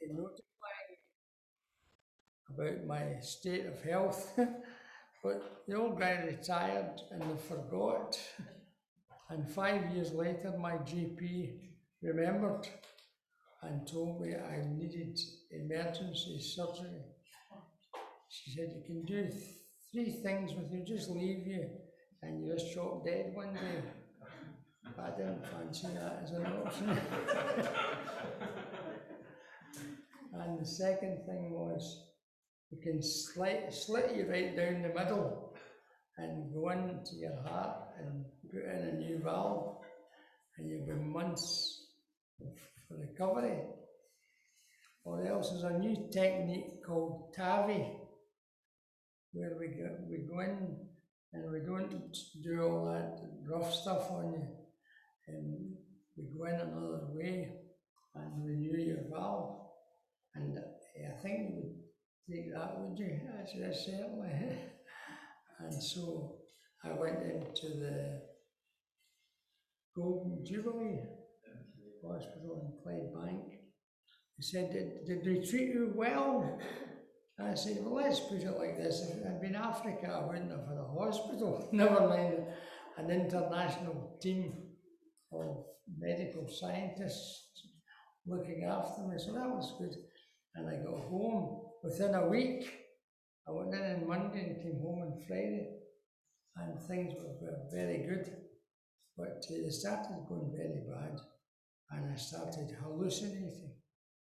he notified about my state of health. but the old guy retired and they forgot. And five years later, my GP remembered and told me I needed emergency surgery. She said, You can do th- three things with you, just leave you, and you're just shot dead one day. I didn't fancy that as an option. And the second thing was, you can slit, slit you right down the middle and go into your heart and put in a new valve, and you've got months for recovery. Or else there's a new technique called TAVI, where we go, we go in and we don't do all that rough stuff on you, and we go in another way and renew your valve. And uh, I think you would take that, would you? I said, certainly. and so I went into the Golden Jubilee Hospital in Clydebank. He said, did, did they treat you well? I said, well, let's put it like this. If had been Africa, I wouldn't have had a hospital, never mind an international team of medical scientists looking after me. So that was good. And I got home within a week. I went in on Monday and came home on Friday, and things were, very good. But uh, they started going very bad, and I started hallucinating.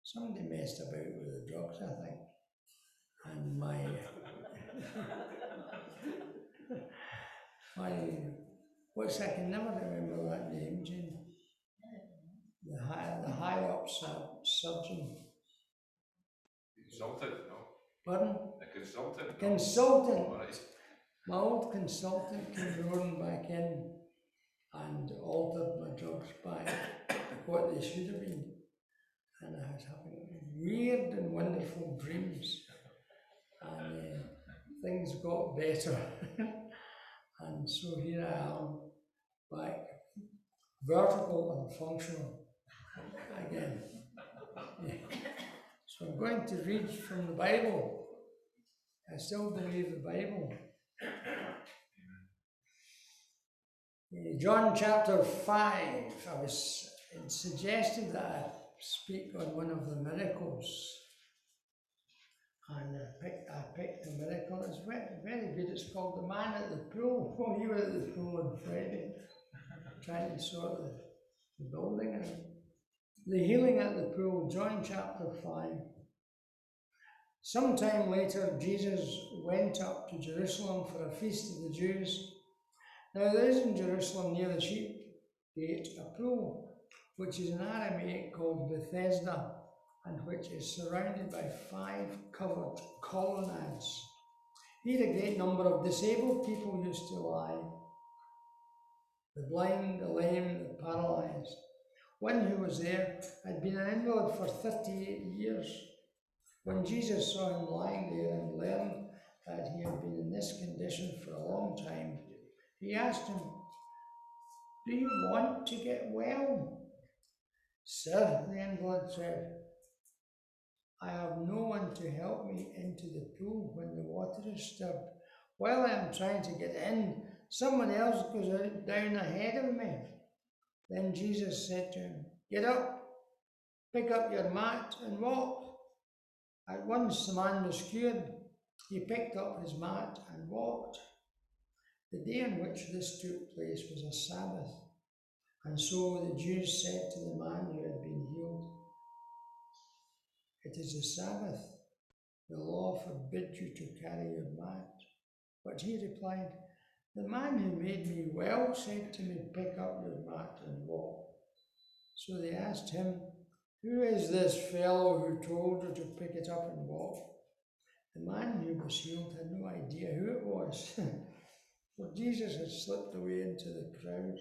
Somebody messed about with the drugs, I think. And my my what's I can never remember that name, Jane. The high the high up sur- surgeon. Consultant, no? Pardon? A consultant? no? Consultant. All right. My old consultant came roaring back in and altered my drugs by what they should have been. And I was having weird and wonderful dreams. And uh, things got better. and so here I am, back vertical and functional again. So I'm going to read from the Bible. I still believe the Bible. John chapter 5, I was suggested that I speak on one of the miracles. And I picked, I picked a miracle. It's very, very good. It's called The Man at the Pool. Oh, you were at the pool on Friday, trying to sort the, the building out. The healing at the pool, John chapter 5. Sometime later, Jesus went up to Jerusalem for a feast of the Jews. Now there is in Jerusalem near the sheep gate a pool, which is in Aramaic called Bethesda, and which is surrounded by five covered colonnades. Here a great number of disabled people used to lie the blind, the lame, the paralyzed. One who was there had been an invalid for 38 years. When Jesus saw him lying there and learned that he had been in this condition for a long time, he asked him, Do you want to get well? Sir, the invalid said, I have no one to help me into the pool when the water is stirred. While I am trying to get in, someone else goes out down ahead of me. Then Jesus said to him, Get up, pick up your mat, and walk. At once the man was cured. He picked up his mat and walked. The day on which this took place was a Sabbath, and so the Jews said to the man who had been healed, It is a Sabbath. The law forbids you to carry your mat. But he replied, The man who made me well said to me, Pick up your mat and walk. So they asked him, Who is this fellow who told you to pick it up and walk? The man who was healed had no idea who it was, for Jesus had slipped away into the crowd.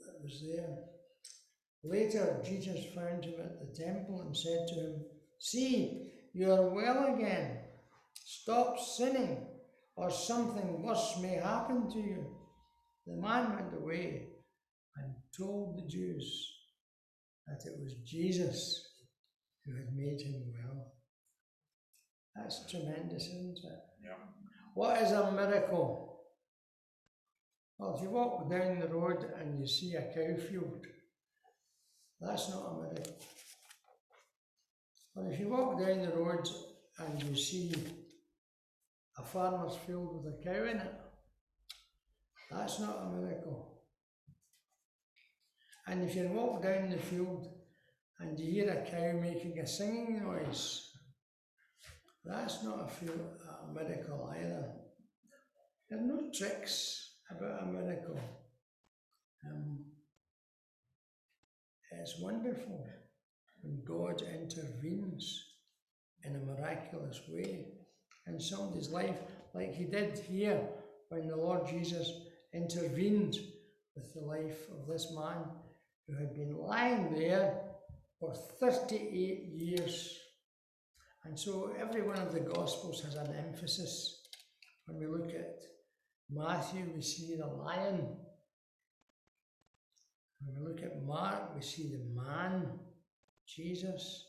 That was there. Later, Jesus found him at the temple and said to him, See, you are well again. Stop sinning, or something worse may happen to you. The man went away and told the Jews that it was Jesus who had made him well. That's tremendous, isn't it? Yeah. What is a miracle? Well, if you walk down the road and you see a cow field, that's not a miracle. But if you walk down the road and you see a farmer's field with a cow in it, that's not a miracle. And if you walk down the field and you hear a cow making a singing noise, that's not a, field, a miracle either. There are no tricks about a miracle. Um, it's wonderful when God intervenes in a miraculous way in somebody's life, like He did here when the Lord Jesus intervened with the life of this man who had been lying there for 38 years. And so every one of the Gospels has an emphasis. When we look at Matthew, we see the lion. When we look at Mark, we see the man, Jesus.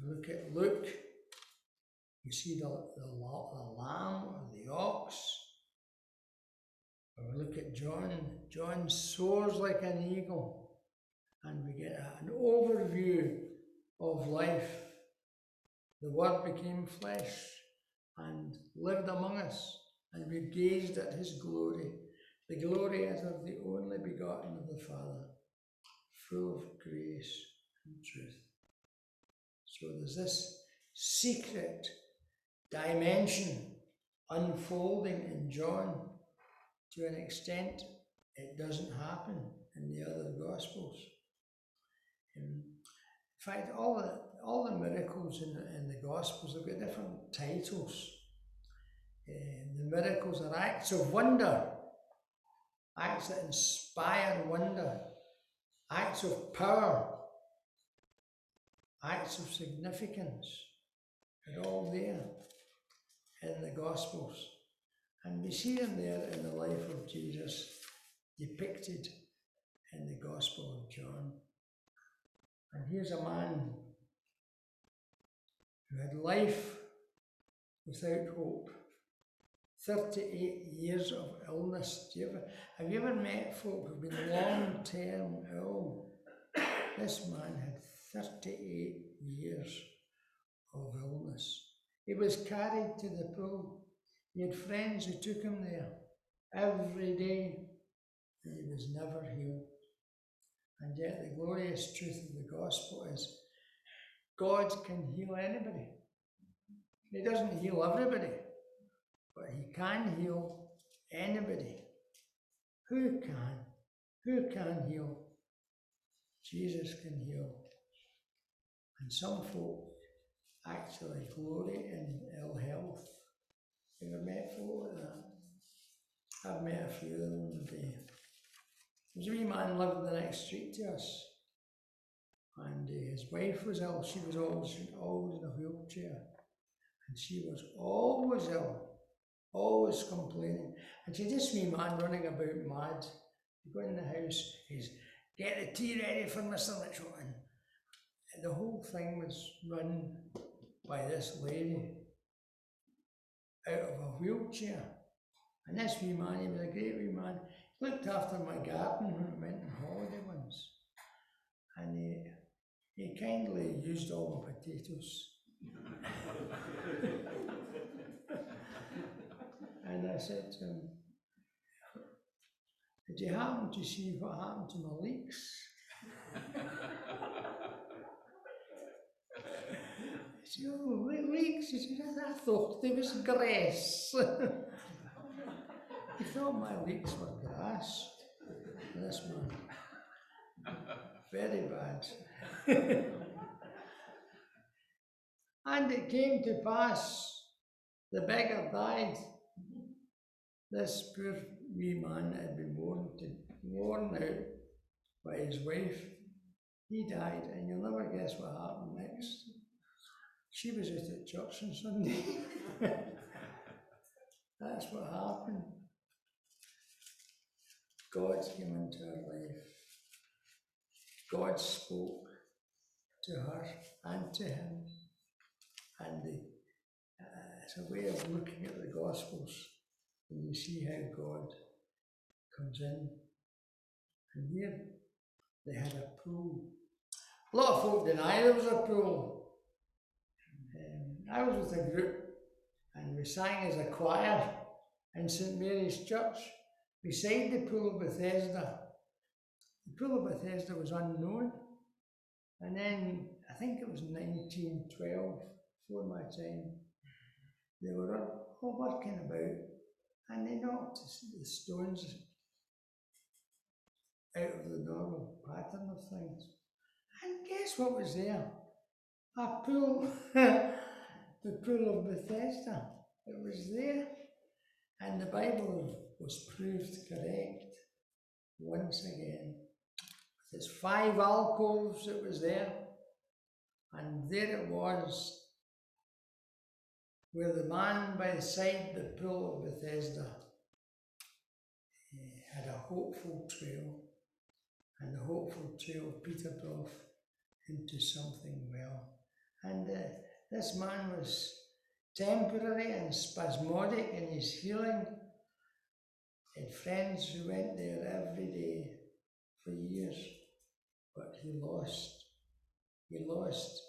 We look at Luke, we see the, the, the lamb or the ox. When we look at John, John soars like an eagle, and we get an overview of life. The Word became flesh and lived among us, and we gazed at his glory, the glory as of the only begotten of the Father, full of grace and truth. So there's this secret dimension unfolding in John to an extent it doesn't happen in the other Gospels. In fact, all the, all the miracles in the, in the Gospels have got different titles. Uh, the miracles are acts of wonder, acts that inspire wonder, acts of power, acts of significance. They're all there in the Gospels. And we see him there in the life of Jesus depicted in the Gospel of John. And here's a man who had life without hope. 38 years of illness. You ever, have you ever met folk who've been long term ill? This man had 38 years of illness. He was carried to the pool. He had friends who took him there every day, he was never healed. And yet, the glorious truth of the gospel is God can heal anybody. He doesn't heal everybody, but He can heal anybody. Who can? Who can heal? Jesus can heal. And some folk actually glory in ill health. You ever met folk like that? I've met a few of them today. There's a wee man lived the next street to us, and uh, his wife was ill. She was always, always in a wheelchair, and she was always ill, always complaining. And she this wee man running about mad. You go in the house, he's get the tea ready for Mr. Mitchell, and the whole thing was run by this lady out of a wheelchair. And this wee man, he was a great wee man, he looked after my garden when I went on holiday once. And he, he kindly used all my potatoes. and I said to him, Did you happen to see what happened to my leeks? Oh. He said, I thought they was grass. he thought my leeks were grass. This one. Very bad. and it came to pass, the beggar died. This poor wee man had been worn, to, worn out by his wife. He died, and you'll never guess what happened next. She was out at church on Sunday. That's what happened. God came into her life. God spoke to her and to him. And the, uh, it's a way of looking at the Gospels you see how God comes in. And here they had a pool. A lot of folk deny there was a pool. I was with a group and we sang as a choir in St Mary's Church beside the pool of Bethesda. The pool of Bethesda was unknown. And then I think it was 1912, before my time, they were all working about and they knocked the stones out of the normal pattern of things. And guess what was there? A pool, the pool of Bethesda. It was there. And the Bible was proved correct once again. Its five alcoves, it was there. And there it was, where the man by the side the pool of Bethesda had a hopeful trail, and the hopeful trail petered off into something well. And uh, this man was temporary and spasmodic in his healing. He had friends who went there every day for years, but he lost. He lost.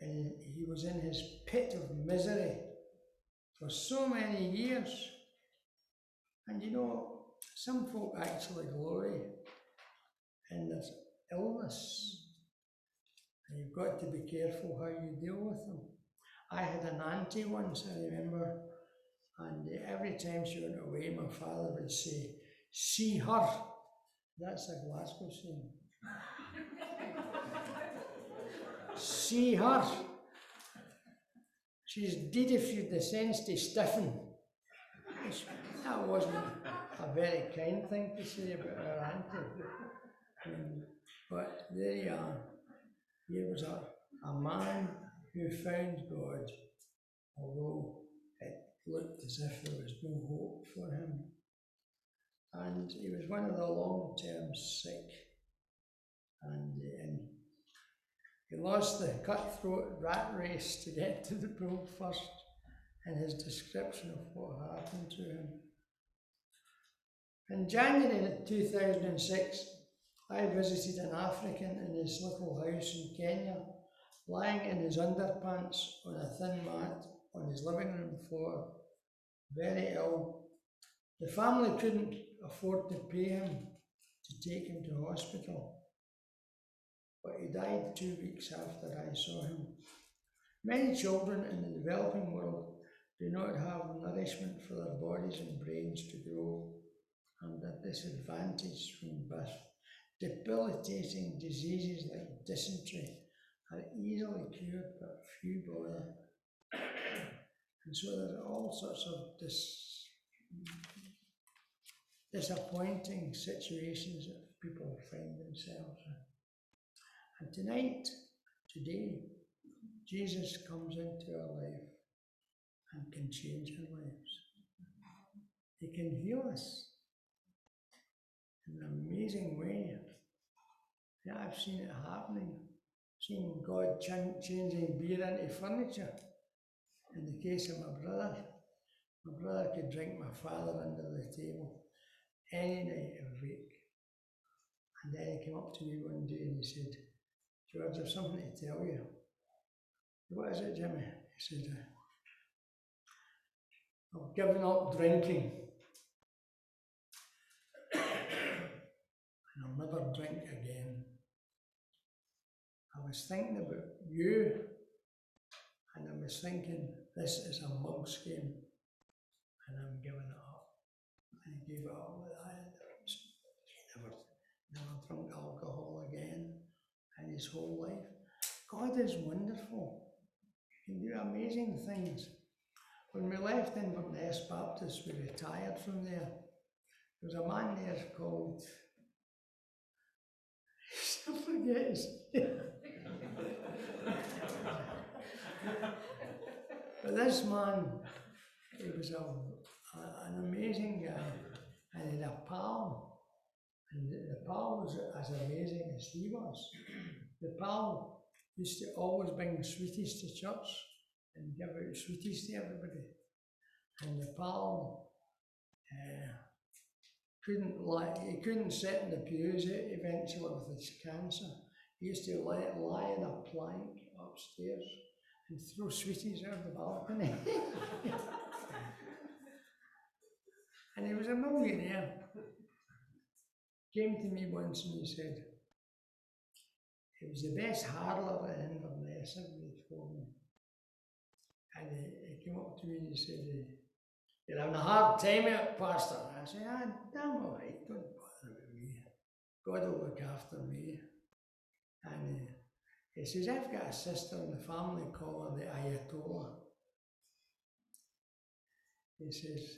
And he was in his pit of misery for so many years. And you know, some folk actually glory in this illness. You've got to be careful how you deal with them. I had an auntie once, I remember, and every time she went away, my father would say, See her. That's a Glasgow saying. See her. She's dead if you've the sense to stiffen. That wasn't a very kind thing to say about her auntie. But there you are. He was a, a man who found God, although it looked as if there was no hope for him. And he was one of the long term sick. And, and he lost the cutthroat rat race to get to the pool first in his description of what happened to him. In January 2006, I visited an African in his little house in Kenya, lying in his underpants on a thin mat on his living room floor, very ill. The family couldn't afford to pay him to take him to hospital, but he died two weeks after I saw him. Many children in the developing world do not have nourishment for their bodies and brains to grow and are disadvantaged from birth. Debilitating diseases like dysentery are easily cured, but few bother. And so there are all sorts of dis- disappointing situations that people find themselves in. And tonight, today, Jesus comes into our life and can change our lives. He can heal us in an amazing way. Yeah, I've seen it happening. Seen God ch- changing beer into furniture. In the case of my brother, my brother could drink my father under the table any night of the week. And then he came up to me one day and he said, George, I've something to tell you. What is it, Jimmy? He said, I've given up drinking. and I'll never drink again. I was thinking about you, and I was thinking, this is a mug's game, and I'm giving it up. And he gave it up with that. Never, never drunk alcohol again in his whole life. God is wonderful. He can do amazing things. When we left Inverness Baptist, we retired from there. There was a man there called, I forget his name. But this man, he was a, a- an amazing guy, and he had a pal, and the, the pal was as amazing as he was. The pal used to always bring sweeties to church and give out sweeties to everybody. And the pal uh, couldn't like he couldn't sit in the pews eventually with his cancer. He used to lie, lie in a plank upstairs and throw sweeties out the balcony. and he was a millionaire. Came to me once and he said, it was the best hardler in Inverness ever he told me. And he, he came up to me and he said, You're having a hard time of it, Pastor. I said, Ah, damn all right, don't bother with me. God will look after me. And uh, he says, I've got a sister in the family called the Ayatollah. He says,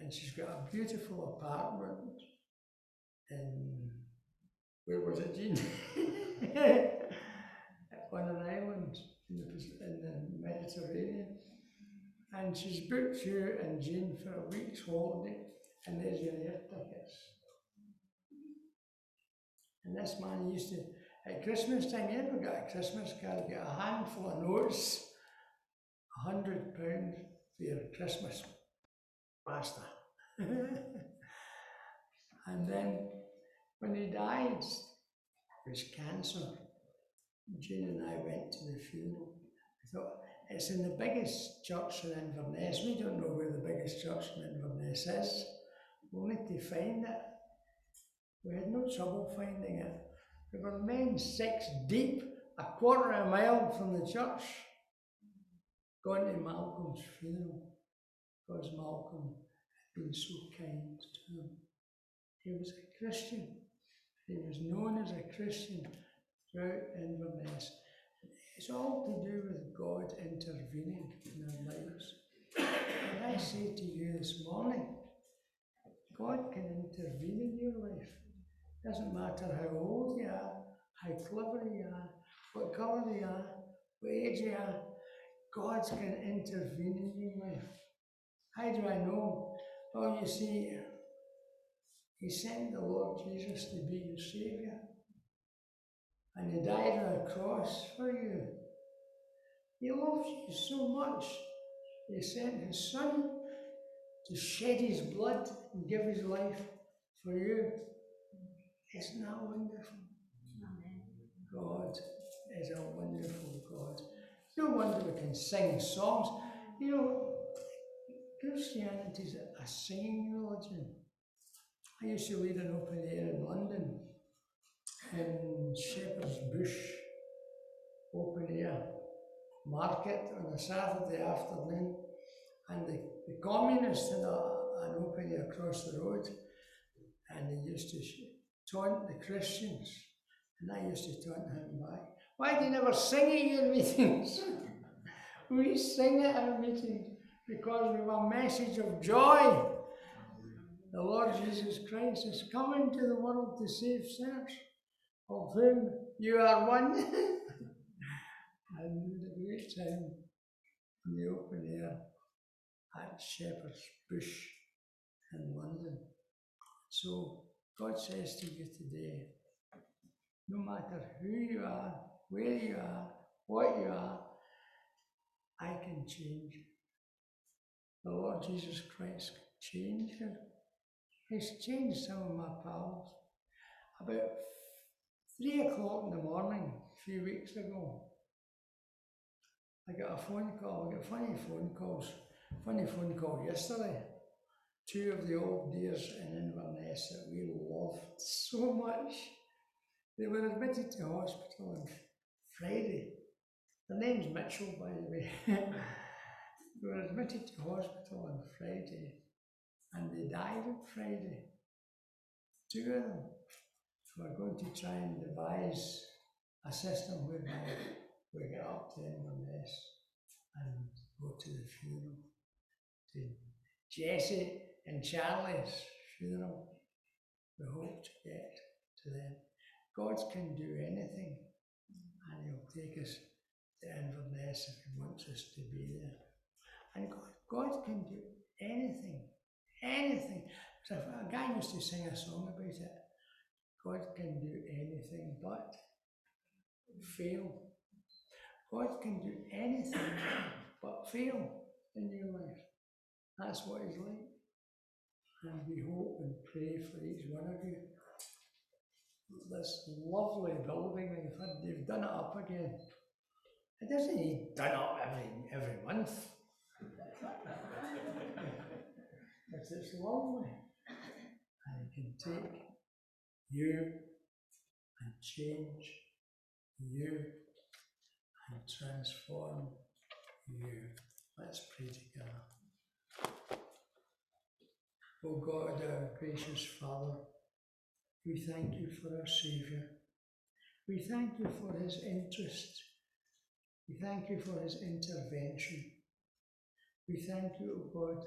and she's got a beautiful apartment in, where was it, Jean? On an island in the, in the Mediterranean. And she's booked you and Jean for a week's holiday, and there's your air tickets. And this man used to, at Christmas time, got a Christmas card, get a handful of notes, a hundred pound for your Christmas pasta. and then when he died, it was cancer. Jean and I went to the funeral. I thought, it's in the biggest church in Inverness. We don't know where the biggest church in Inverness is. We'll need to find it. We had no trouble finding it. There were men six deep, a quarter of a mile from the church, going to Malcolm's funeral because Malcolm had been so kind to them. He was a Christian. He was known as a Christian throughout Inverness. It's all to do with God intervening in our lives. And I say to you this morning, God can intervene in your life. Doesn't matter how old you are, how clever you are, what colour you are, what age you are, God can intervene in your life. How do I know? Well, you see, He sent the Lord Jesus to be your Saviour. And He died on a cross for you. He loves you so much. He sent His Son to shed His blood and give His life for you. Isn't that wonderful? God is a wonderful God. No wonder we can sing songs. You know, Christianity is a, singing religion. I used to lead an open air in London, in Shepherd's Bush, open air market on a Saturday afternoon, and the, the communists had a, an open air across the road, and they used to taunt the Christians, and I used to taunt him back. Why do you never sing at your meetings? we sing at our meetings because we have a message of joy. The Lord Jesus Christ is coming to the world to save sinners, of whom you are one. and great time in the open air at Shepherd's Bush in London. So God says to you today, no matter who you are, where you are, what you are, I can change. The Lord Jesus Christ can change you. He's changed some of my pals. About three o'clock in the morning, a few weeks ago, I got a phone call. I got funny phone calls. Funny phone call yesterday. Two of the old dears in Inverness that we loved so much. They were admitted to hospital on Friday. Their name's Mitchell, by the way. they were admitted to hospital on Friday and they died on Friday. Two of them. We're going to try and devise a system whereby we get up to Inverness and go to the funeral. To Jesse and Charlie's funeral. We hope to get to them. God can do anything and He'll take us to Inverness if He wants us to be there. And God, God can do anything, anything So a guy used to sing a song about it. God can do anything but fail. God can do anything but fail in your life. That's what He's like. And we hope and pray for each one of you. This lovely building they've had, they've done it up again. It doesn't need done up every every month. but it's lovely. And it can take you and change you and transform you. Let's pray together. O God, our gracious Father, we thank you for our Saviour. We thank you for his interest. We thank you for his intervention. We thank you, O God,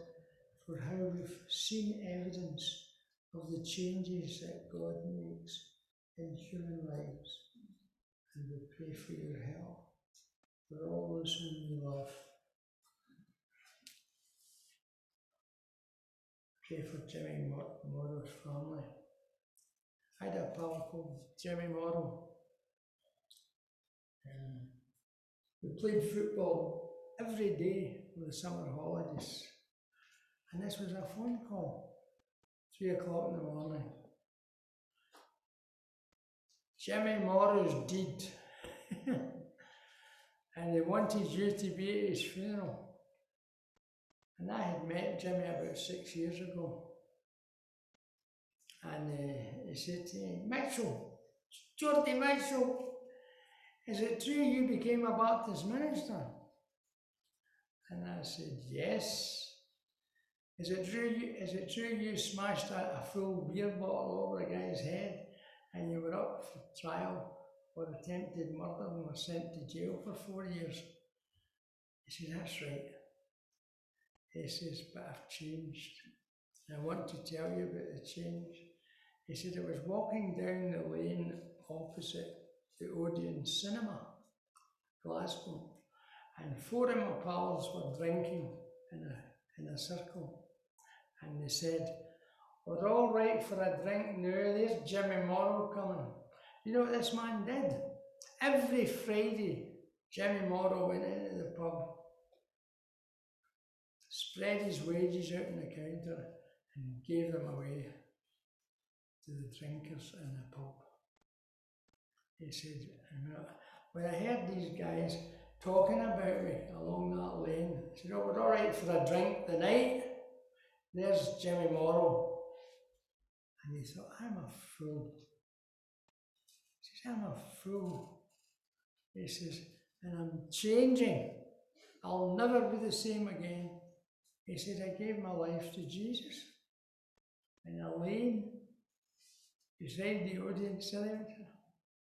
for how we've seen evidence of the changes that God makes in human lives. And we pray for your help for all those whom you love. For Jimmy Morrow's family. I had a pal called Jimmy Morrow. Um, we played football every day for the summer holidays. And this was a phone call, three o'clock in the morning. Jimmy Morrow's dead. and they wanted you to be at his funeral. And I had met Jimmy about six years ago. And uh, he said to me, Mitchell, Geordie Mitchell, is it true you became a Baptist minister? And I said, Yes. Is it true you, is it true you smashed a, a full beer bottle over a guy's head and you were up for trial for attempted murder and were sent to jail for four years? He said, That's right. He says, But I've changed. I want to tell you about the change. He said, I was walking down the lane opposite the Odeon Cinema, Glasgow, and four of my pals were drinking in a, in a circle. And they said, We're all right for a drink now, there's Jimmy Morrow coming. You know what this man did? Every Friday, Jimmy Morrow went into the pub, spread his wages out on the counter, and gave them away to the drinkers in the pub. He said, when I heard these guys talking about me along that lane, I said, oh, we're all right for a drink tonight. There's Jimmy Morrow. And he thought, I'm a fool. He says, I'm a fool. He says, and I'm changing. I'll never be the same again. He said, I gave my life to Jesus in a lane beside the Odeon Cemetery.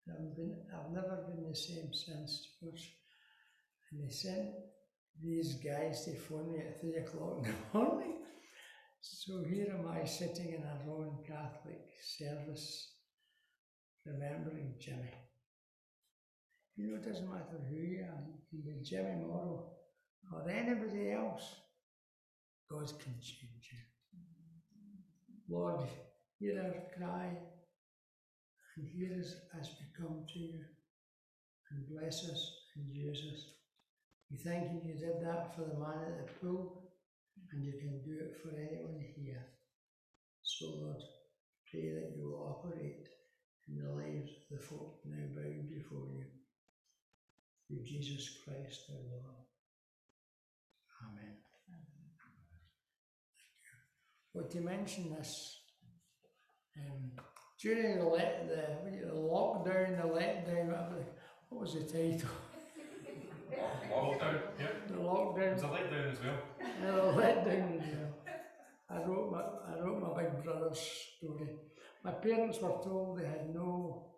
I've, been, I've never been the same since, George. And they sent these guys to phone me at three o'clock in the morning. So here am I sitting in a Roman Catholic service, remembering Jimmy. You know, it doesn't matter who you are, you can be Jimmy Morrow or anybody else. God can change you. Lord, hear our cry and hear us as we come to you and bless us and use us. We thank you you did that for the man at the pool and you can do it for anyone here. So Lord, pray that you will operate in the lives of the folk now bound before you. Through Jesus Christ our Lord. Amen. Well, to mention this, um, during the, let, the, the lockdown, the letdown, whatever, what was the title? Lockdown, yeah. The lockdown. It's a letdown as well. Yeah, the letdown as well. I wrote my I wrote my big brother's story. My parents were told they had no,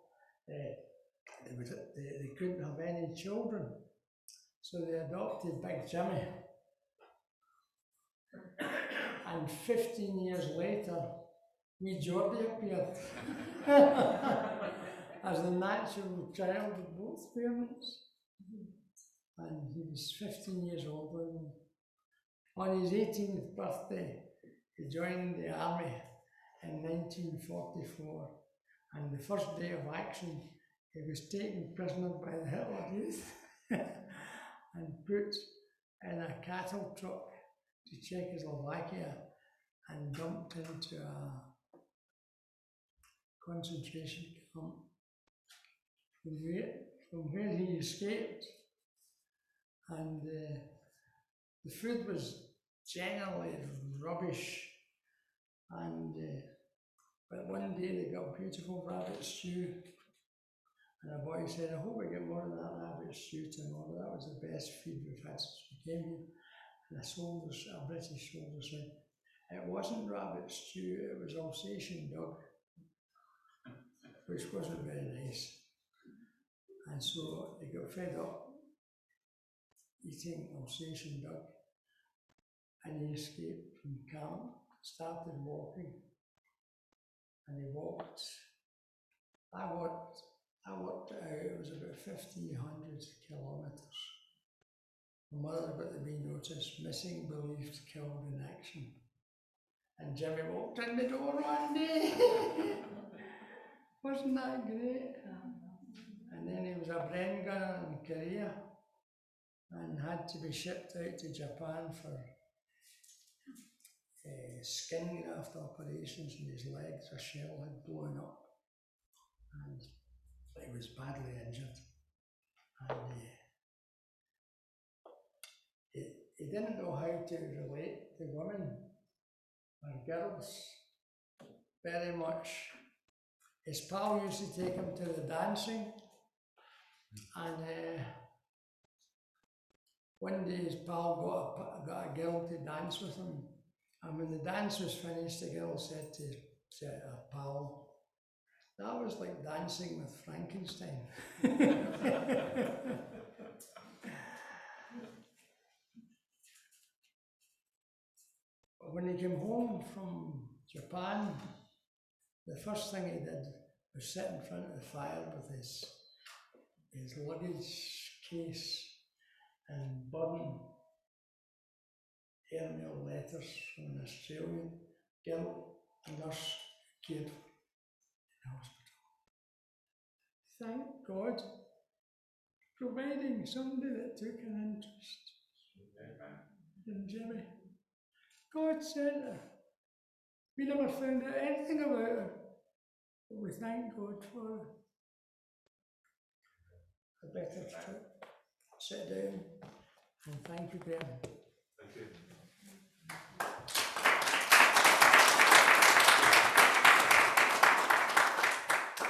uh, they, would, they, they couldn't have any children, so they adopted Big Jimmy. And 15 years later, wee Geordie appeared. As the natural child of both parents. And he was 15 years old when, on his 18th birthday, he joined the army in 1944, and the first day of action, he was taken prisoner by the Hitler Youth and put in a cattle truck to Czechoslovakia and dumped into a concentration camp from where, from where he escaped. And uh, the food was generally rubbish. And uh, but one day they got beautiful rabbit stew. And a boy said, I hope we get more of that rabbit stew tomorrow. That was the best feed we've had since we came here. A soldier, a British soldier said, it wasn't rabbit stew, it was Alsatian dog, which wasn't very nice. And so he got fed up eating Alsatian dog and he escaped from the camp, started walking. And he walked, I walked, I walked out, it was about 1500 kilometres. Mother got to be noticed, missing, believed, killed in action. And Jimmy walked in the door one day. Wasn't that great? And then he was a Bren gunner in Korea and had to be shipped out to Japan for uh, skin graft operations and his legs. A shell had blown up and he was badly injured. And uh, he, didn't know how to relate to women or girls very much. His pal used to take him to the dancing, and uh, one day his pal got a, got a girl to dance with him, and when the dance was finished, the girl said to to her pal, "That was like dancing with Frankenstein." when he came home from Japan, the first thing he did was sit in front of the fire with his his luggage case and burn airmail letters from an Australian girl, a nurse for in hospital. Thank God, providing somebody that took an interest in Jimmy. God her. We never found out anything about her. But we thank God for. I better sit down and thank you, Graham.